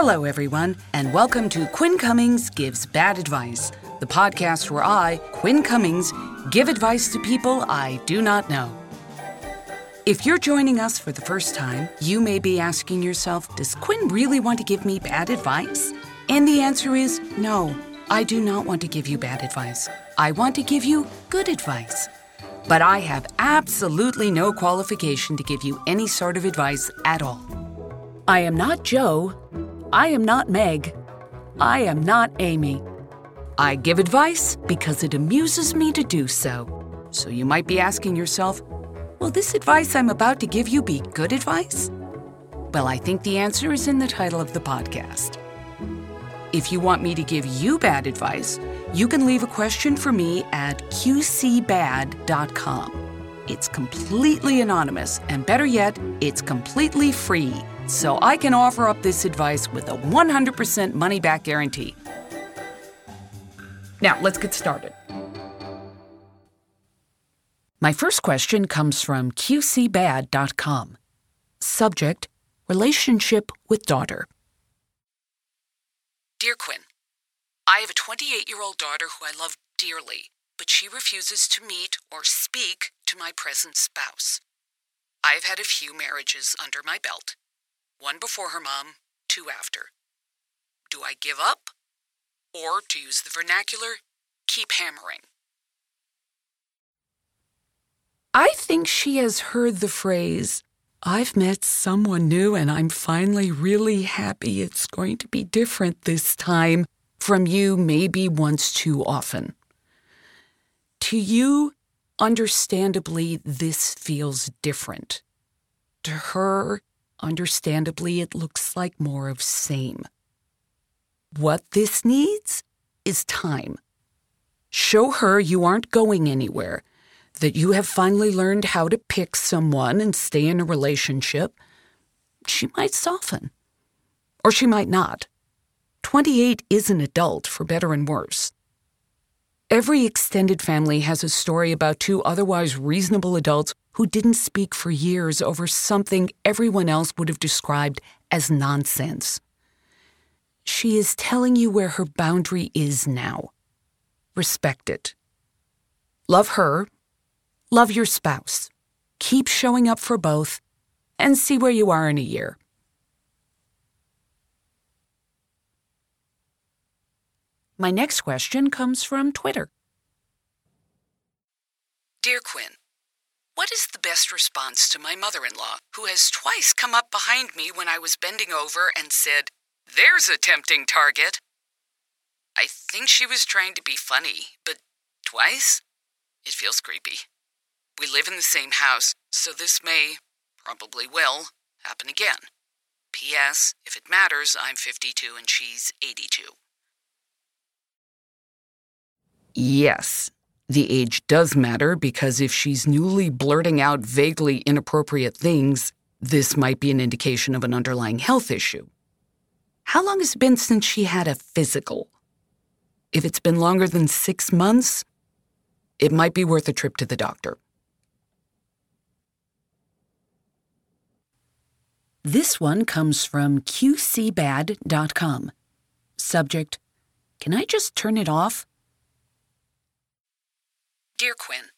Hello, everyone, and welcome to Quinn Cummings Gives Bad Advice, the podcast where I, Quinn Cummings, give advice to people I do not know. If you're joining us for the first time, you may be asking yourself, Does Quinn really want to give me bad advice? And the answer is no, I do not want to give you bad advice. I want to give you good advice. But I have absolutely no qualification to give you any sort of advice at all. I am not Joe. I am not Meg. I am not Amy. I give advice because it amuses me to do so. So you might be asking yourself, will this advice I'm about to give you be good advice? Well, I think the answer is in the title of the podcast. If you want me to give you bad advice, you can leave a question for me at qcbad.com. It's completely anonymous, and better yet, it's completely free so I can offer up this advice with a 100% money back guarantee. Now, let's get started. My first question comes from QCBad.com. Subject Relationship with Daughter. Dear Quinn, I have a 28 year old daughter who I love dearly, but she refuses to meet or speak to my present spouse. I have had a few marriages under my belt one before her mom, two after. Do I give up? Or, to use the vernacular, keep hammering? I think she has heard the phrase, I've met someone new and I'm finally really happy it's going to be different this time, from you maybe once too often. To you, understandably, this feels different. To her, Understandably, it looks like more of same. What this needs is time. Show her you aren't going anywhere, that you have finally learned how to pick someone and stay in a relationship. She might soften. Or she might not. 28 is an adult, for better and worse. Every extended family has a story about two otherwise reasonable adults who didn't speak for years over something everyone else would have described as nonsense. She is telling you where her boundary is now. Respect it. Love her. Love your spouse. Keep showing up for both and see where you are in a year. My next question comes from Twitter. Dear Quinn, what is the best response to my mother in law, who has twice come up behind me when I was bending over and said, There's a tempting target? I think she was trying to be funny, but twice? It feels creepy. We live in the same house, so this may, probably will, happen again. P.S. If it matters, I'm 52 and she's 82. Yes, the age does matter because if she's newly blurting out vaguely inappropriate things, this might be an indication of an underlying health issue. How long has it been since she had a physical? If it's been longer than six months, it might be worth a trip to the doctor. This one comes from QCBad.com. Subject Can I just turn it off? Dear Quinn,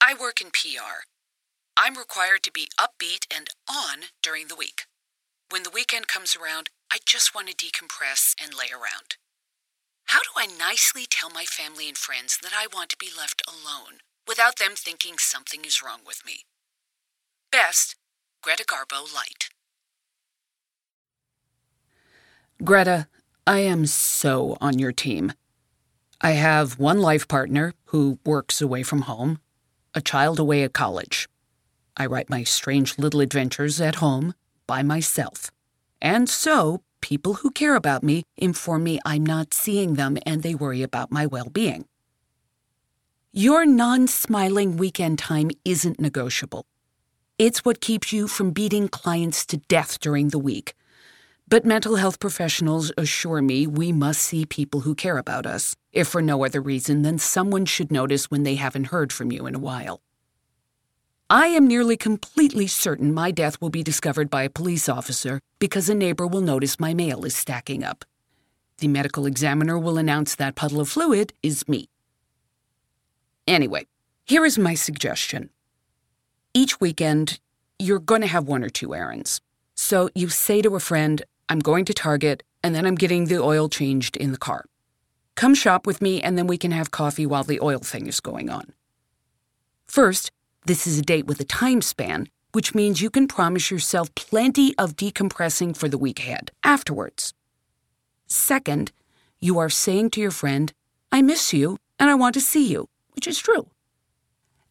I work in PR. I'm required to be upbeat and on during the week. When the weekend comes around, I just want to decompress and lay around. How do I nicely tell my family and friends that I want to be left alone without them thinking something is wrong with me? Best, Greta Garbo Light. Greta, I am so on your team. I have one life partner who works away from home, a child away at college. I write my strange little adventures at home by myself. And so, people who care about me inform me I'm not seeing them and they worry about my well being. Your non smiling weekend time isn't negotiable. It's what keeps you from beating clients to death during the week but mental health professionals assure me we must see people who care about us, if for no other reason than someone should notice when they haven't heard from you in a while. I am nearly completely certain my death will be discovered by a police officer because a neighbor will notice my mail is stacking up. The medical examiner will announce that puddle of fluid is me. Anyway, here is my suggestion. Each weekend, you're going to have one or two errands. So you say to a friend, I'm going to Target, and then I'm getting the oil changed in the car. Come shop with me, and then we can have coffee while the oil thing is going on. First, this is a date with a time span, which means you can promise yourself plenty of decompressing for the week ahead afterwards. Second, you are saying to your friend, I miss you and I want to see you, which is true.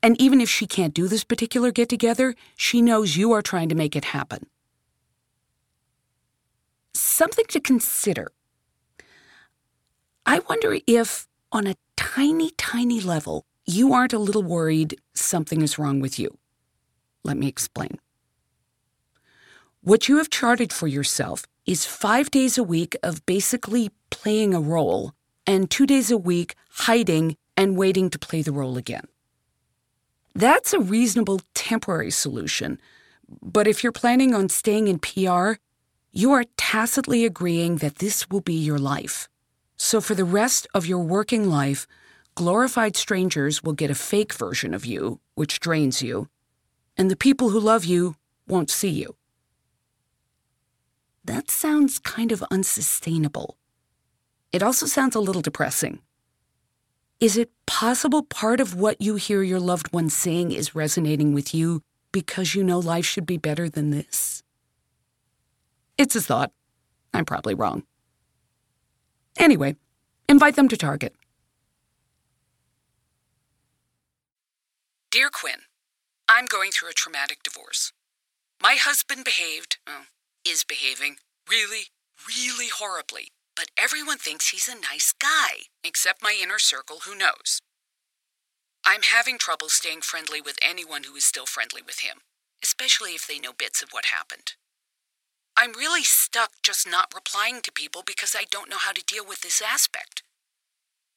And even if she can't do this particular get together, she knows you are trying to make it happen. Something to consider. I wonder if, on a tiny, tiny level, you aren't a little worried something is wrong with you. Let me explain. What you have charted for yourself is five days a week of basically playing a role, and two days a week hiding and waiting to play the role again. That's a reasonable temporary solution, but if you're planning on staying in PR, you are tacitly agreeing that this will be your life. So for the rest of your working life, glorified strangers will get a fake version of you, which drains you, and the people who love you won't see you. That sounds kind of unsustainable. It also sounds a little depressing. Is it possible part of what you hear your loved one saying is resonating with you because you know life should be better than this? It's a thought. I'm probably wrong. Anyway, invite them to Target. Dear Quinn, I'm going through a traumatic divorce. My husband behaved, oh, is behaving, really, really horribly, but everyone thinks he's a nice guy, except my inner circle who knows. I'm having trouble staying friendly with anyone who is still friendly with him, especially if they know bits of what happened. I'm really stuck just not replying to people because I don't know how to deal with this aspect.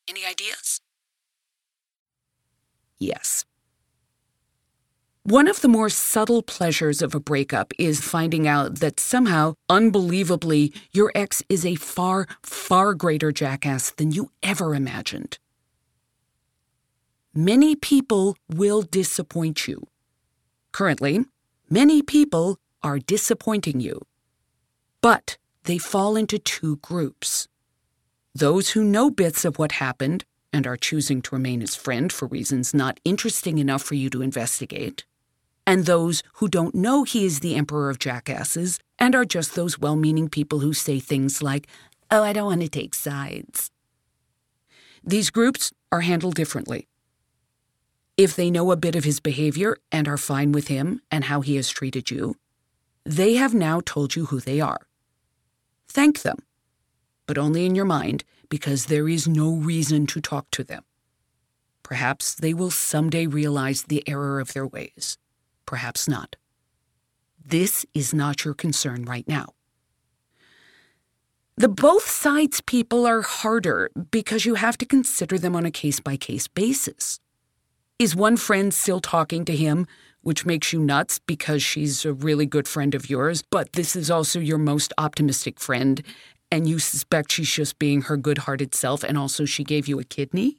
Any ideas? Yes. One of the more subtle pleasures of a breakup is finding out that somehow, unbelievably, your ex is a far, far greater jackass than you ever imagined. Many people will disappoint you. Currently, many people are disappointing you. But they fall into two groups those who know bits of what happened and are choosing to remain his friend for reasons not interesting enough for you to investigate and those who don't know he is the emperor of jackasses and are just those well meaning people who say things like, Oh, I don't want to take sides. These groups are handled differently. If they know a bit of his behavior and are fine with him and how he has treated you, they have now told you who they are. Thank them, but only in your mind because there is no reason to talk to them. Perhaps they will someday realize the error of their ways perhaps not. This is not your concern right now. The both sides people are harder because you have to consider them on a case by case basis. Is one friend still talking to him, which makes you nuts because she's a really good friend of yours, but this is also your most optimistic friend, and you suspect she's just being her good hearted self, and also she gave you a kidney?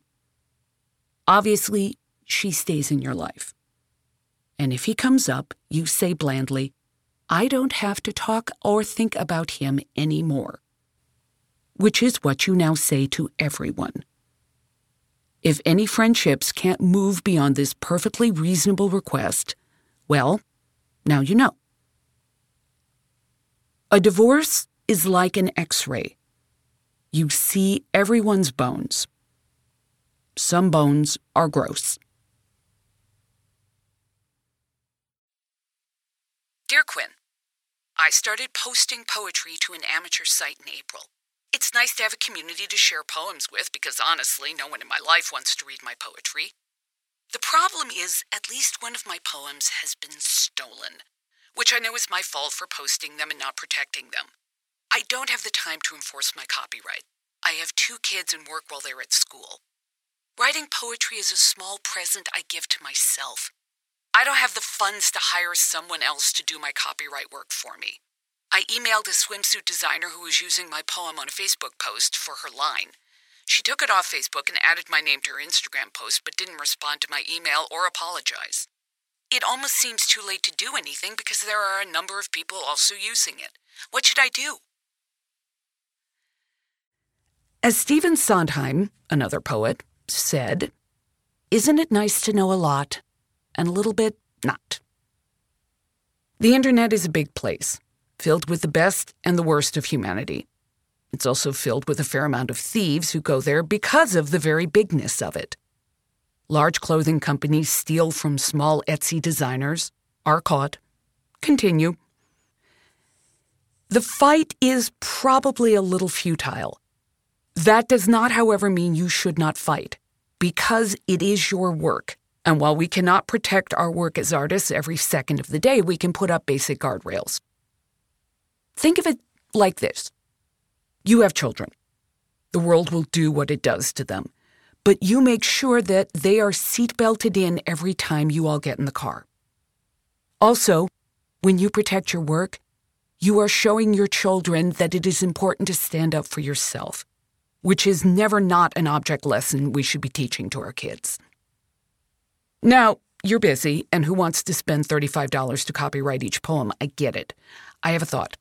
Obviously, she stays in your life. And if he comes up, you say blandly, I don't have to talk or think about him anymore. Which is what you now say to everyone. If any friendships can't move beyond this perfectly reasonable request, well, now you know. A divorce is like an x ray. You see everyone's bones. Some bones are gross. Dear Quinn, I started posting poetry to an amateur site in April. It's nice to have a community to share poems with because honestly, no one in my life wants to read my poetry. The problem is, at least one of my poems has been stolen, which I know is my fault for posting them and not protecting them. I don't have the time to enforce my copyright. I have two kids and work while they're at school. Writing poetry is a small present I give to myself. I don't have the funds to hire someone else to do my copyright work for me. I emailed a swimsuit designer who was using my poem on a Facebook post for her line. She took it off Facebook and added my name to her Instagram post, but didn't respond to my email or apologize. It almost seems too late to do anything because there are a number of people also using it. What should I do? As Stephen Sondheim, another poet, said, Isn't it nice to know a lot and a little bit not? The internet is a big place, filled with the best and the worst of humanity. It's also filled with a fair amount of thieves who go there because of the very bigness of it. Large clothing companies steal from small Etsy designers, are caught, continue. The fight is probably a little futile. That does not, however, mean you should not fight, because it is your work. And while we cannot protect our work as artists every second of the day, we can put up basic guardrails. Think of it like this you have children. The world will do what it does to them, but you make sure that they are seatbelted in every time you all get in the car. Also, when you protect your work, you are showing your children that it is important to stand up for yourself, which is never not an object lesson we should be teaching to our kids. Now, you're busy, and who wants to spend $35 to copyright each poem? I get it. I have a thought.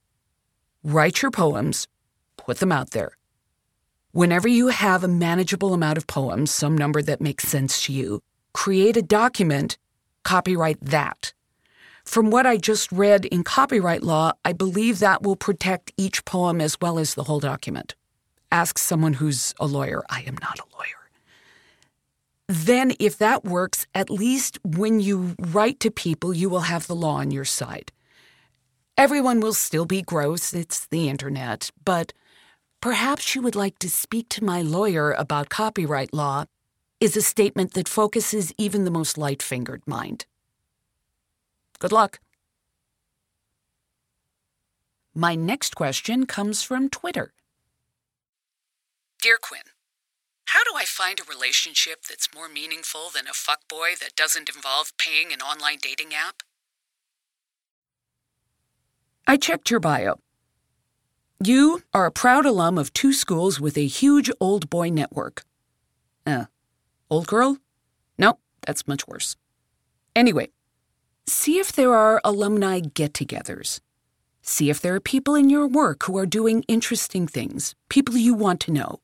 Write your poems, put them out there. Whenever you have a manageable amount of poems, some number that makes sense to you, create a document, copyright that. From what I just read in copyright law, I believe that will protect each poem as well as the whole document. Ask someone who's a lawyer. I am not a lawyer. Then, if that works, at least when you write to people, you will have the law on your side. Everyone will still be gross, it's the internet, but perhaps you would like to speak to my lawyer about copyright law is a statement that focuses even the most light fingered mind. Good luck. My next question comes from Twitter. Dear Quinn, how do I find a relationship that's more meaningful than a fuckboy that doesn't involve paying an online dating app? I checked your bio. You are a proud alum of two schools with a huge old boy network. Uh, old girl? No, that's much worse. Anyway, see if there are alumni get togethers. See if there are people in your work who are doing interesting things, people you want to know,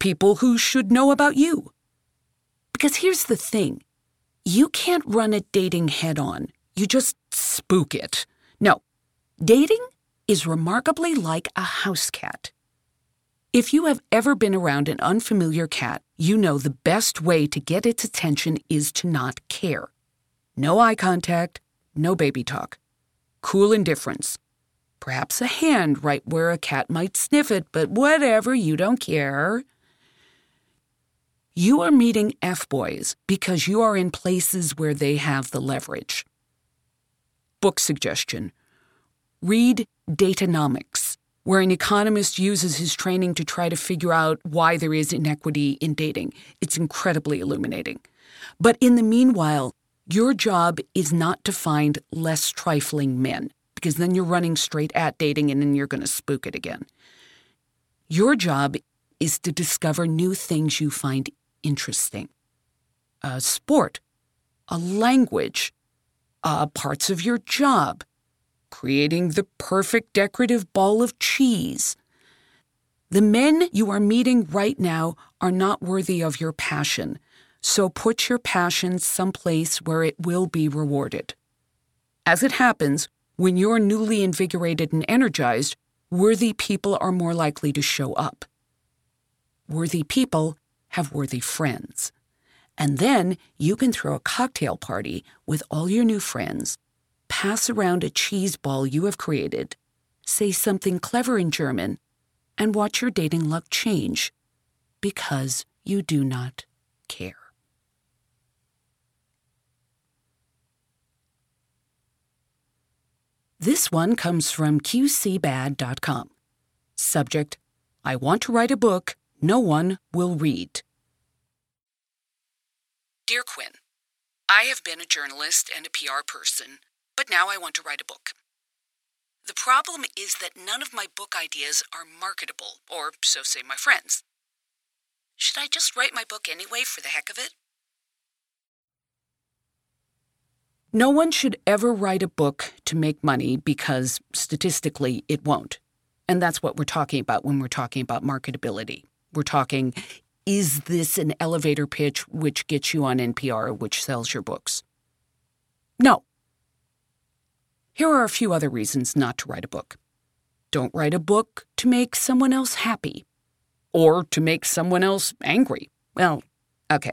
people who should know about you. Because here's the thing you can't run a dating head on, you just spook it. No, dating is remarkably like a house cat. If you have ever been around an unfamiliar cat, you know the best way to get its attention is to not care. No eye contact, no baby talk. Cool indifference. Perhaps a hand right where a cat might sniff it, but whatever, you don't care. You are meeting F boys because you are in places where they have the leverage. Book suggestion Read Date-onomics, where an economist uses his training to try to figure out why there is inequity in dating. It's incredibly illuminating. But in the meanwhile, your job is not to find less trifling men, because then you're running straight at dating and then you're going to spook it again. Your job is to discover new things you find interesting a sport, a language, uh, parts of your job, creating the perfect decorative ball of cheese. The men you are meeting right now are not worthy of your passion, so put your passion someplace where it will be rewarded. As it happens, when you're newly invigorated and energized, worthy people are more likely to show up. Worthy people have worthy friends. And then you can throw a cocktail party with all your new friends pass around a cheese ball you have created, say something clever in German, and watch your dating luck change because you do not care. This one comes from QCBad.com. Subject I want to write a book no one will read. Dear Quinn, I have been a journalist and a PR person, but now I want to write a book. The problem is that none of my book ideas are marketable, or so say my friends. Should I just write my book anyway for the heck of it? No one should ever write a book to make money because statistically it won't. And that's what we're talking about when we're talking about marketability. We're talking is this an elevator pitch which gets you on NPR, which sells your books? No. Here are a few other reasons not to write a book. Don't write a book to make someone else happy or to make someone else angry. Well, okay.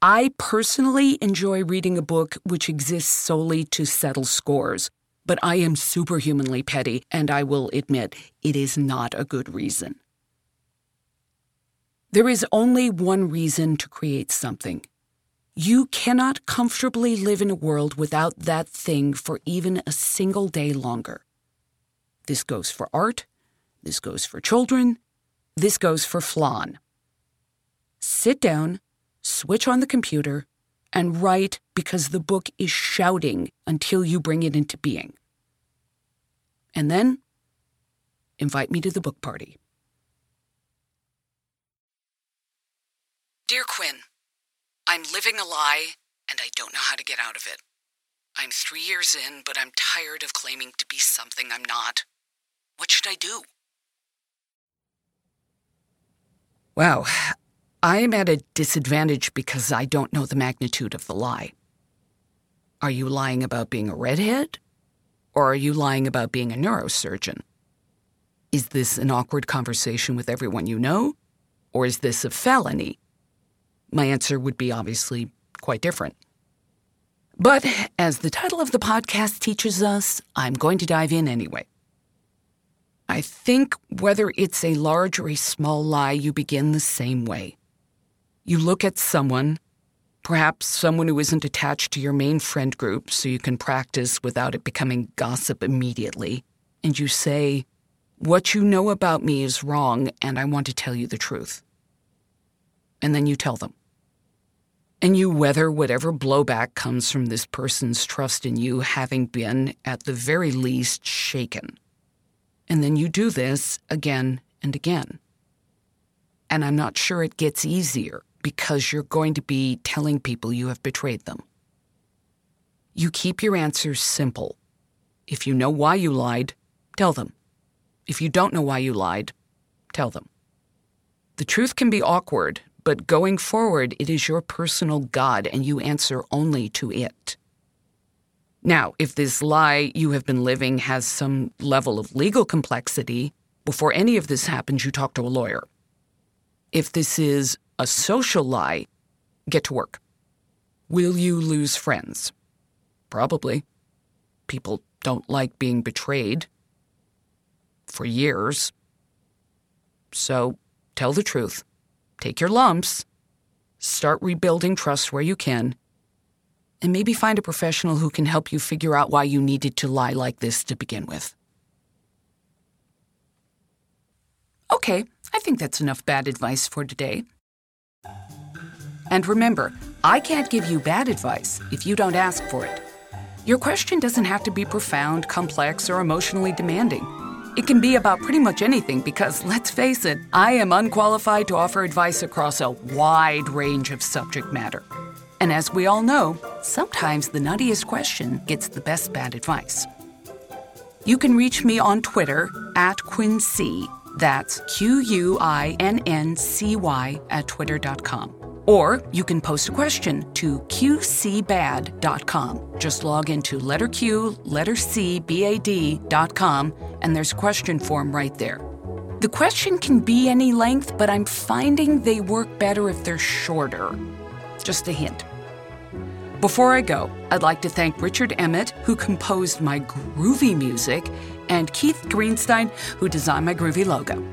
I personally enjoy reading a book which exists solely to settle scores, but I am superhumanly petty, and I will admit it is not a good reason. There is only one reason to create something. You cannot comfortably live in a world without that thing for even a single day longer. This goes for art, this goes for children, this goes for flan. Sit down, switch on the computer, and write because the book is shouting until you bring it into being. And then invite me to the book party. Dear Quinn, I'm living a lie and I don't know how to get out of it. I'm three years in, but I'm tired of claiming to be something I'm not. What should I do? Wow, I am at a disadvantage because I don't know the magnitude of the lie. Are you lying about being a redhead? Or are you lying about being a neurosurgeon? Is this an awkward conversation with everyone you know? Or is this a felony? My answer would be obviously quite different. But as the title of the podcast teaches us, I'm going to dive in anyway. I think whether it's a large or a small lie, you begin the same way. You look at someone, perhaps someone who isn't attached to your main friend group so you can practice without it becoming gossip immediately, and you say, What you know about me is wrong, and I want to tell you the truth. And then you tell them. And you weather whatever blowback comes from this person's trust in you having been, at the very least, shaken. And then you do this again and again. And I'm not sure it gets easier because you're going to be telling people you have betrayed them. You keep your answers simple. If you know why you lied, tell them. If you don't know why you lied, tell them. The truth can be awkward, but going forward, it is your personal God and you answer only to it. Now, if this lie you have been living has some level of legal complexity, before any of this happens, you talk to a lawyer. If this is a social lie, get to work. Will you lose friends? Probably. People don't like being betrayed. For years. So tell the truth. Take your lumps. Start rebuilding trust where you can and maybe find a professional who can help you figure out why you needed to lie like this to begin with. Okay, I think that's enough bad advice for today. And remember, I can't give you bad advice if you don't ask for it. Your question doesn't have to be profound, complex, or emotionally demanding. It can be about pretty much anything because, let's face it, I am unqualified to offer advice across a wide range of subject matter. And as we all know, sometimes the nuttiest question gets the best bad advice. You can reach me on Twitter at Quincy. That's Q U I N N C Y at twitter.com. Or you can post a question to qcbad.com. Just log into letter Q, letter C, B A D.com, and there's a question form right there. The question can be any length, but I'm finding they work better if they're shorter. Just a hint. Before I go, I'd like to thank Richard Emmett, who composed my groovy music, and Keith Greenstein, who designed my groovy logo.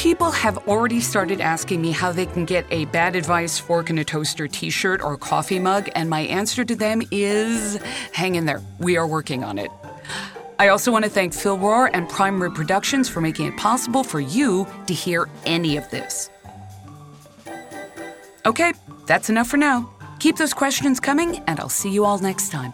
People have already started asking me how they can get a Bad Advice Fork in a Toaster t shirt or coffee mug, and my answer to them is hang in there. We are working on it. I also want to thank Phil Rohr and Prime Rib Productions for making it possible for you to hear any of this. Okay, that's enough for now. Keep those questions coming, and I'll see you all next time.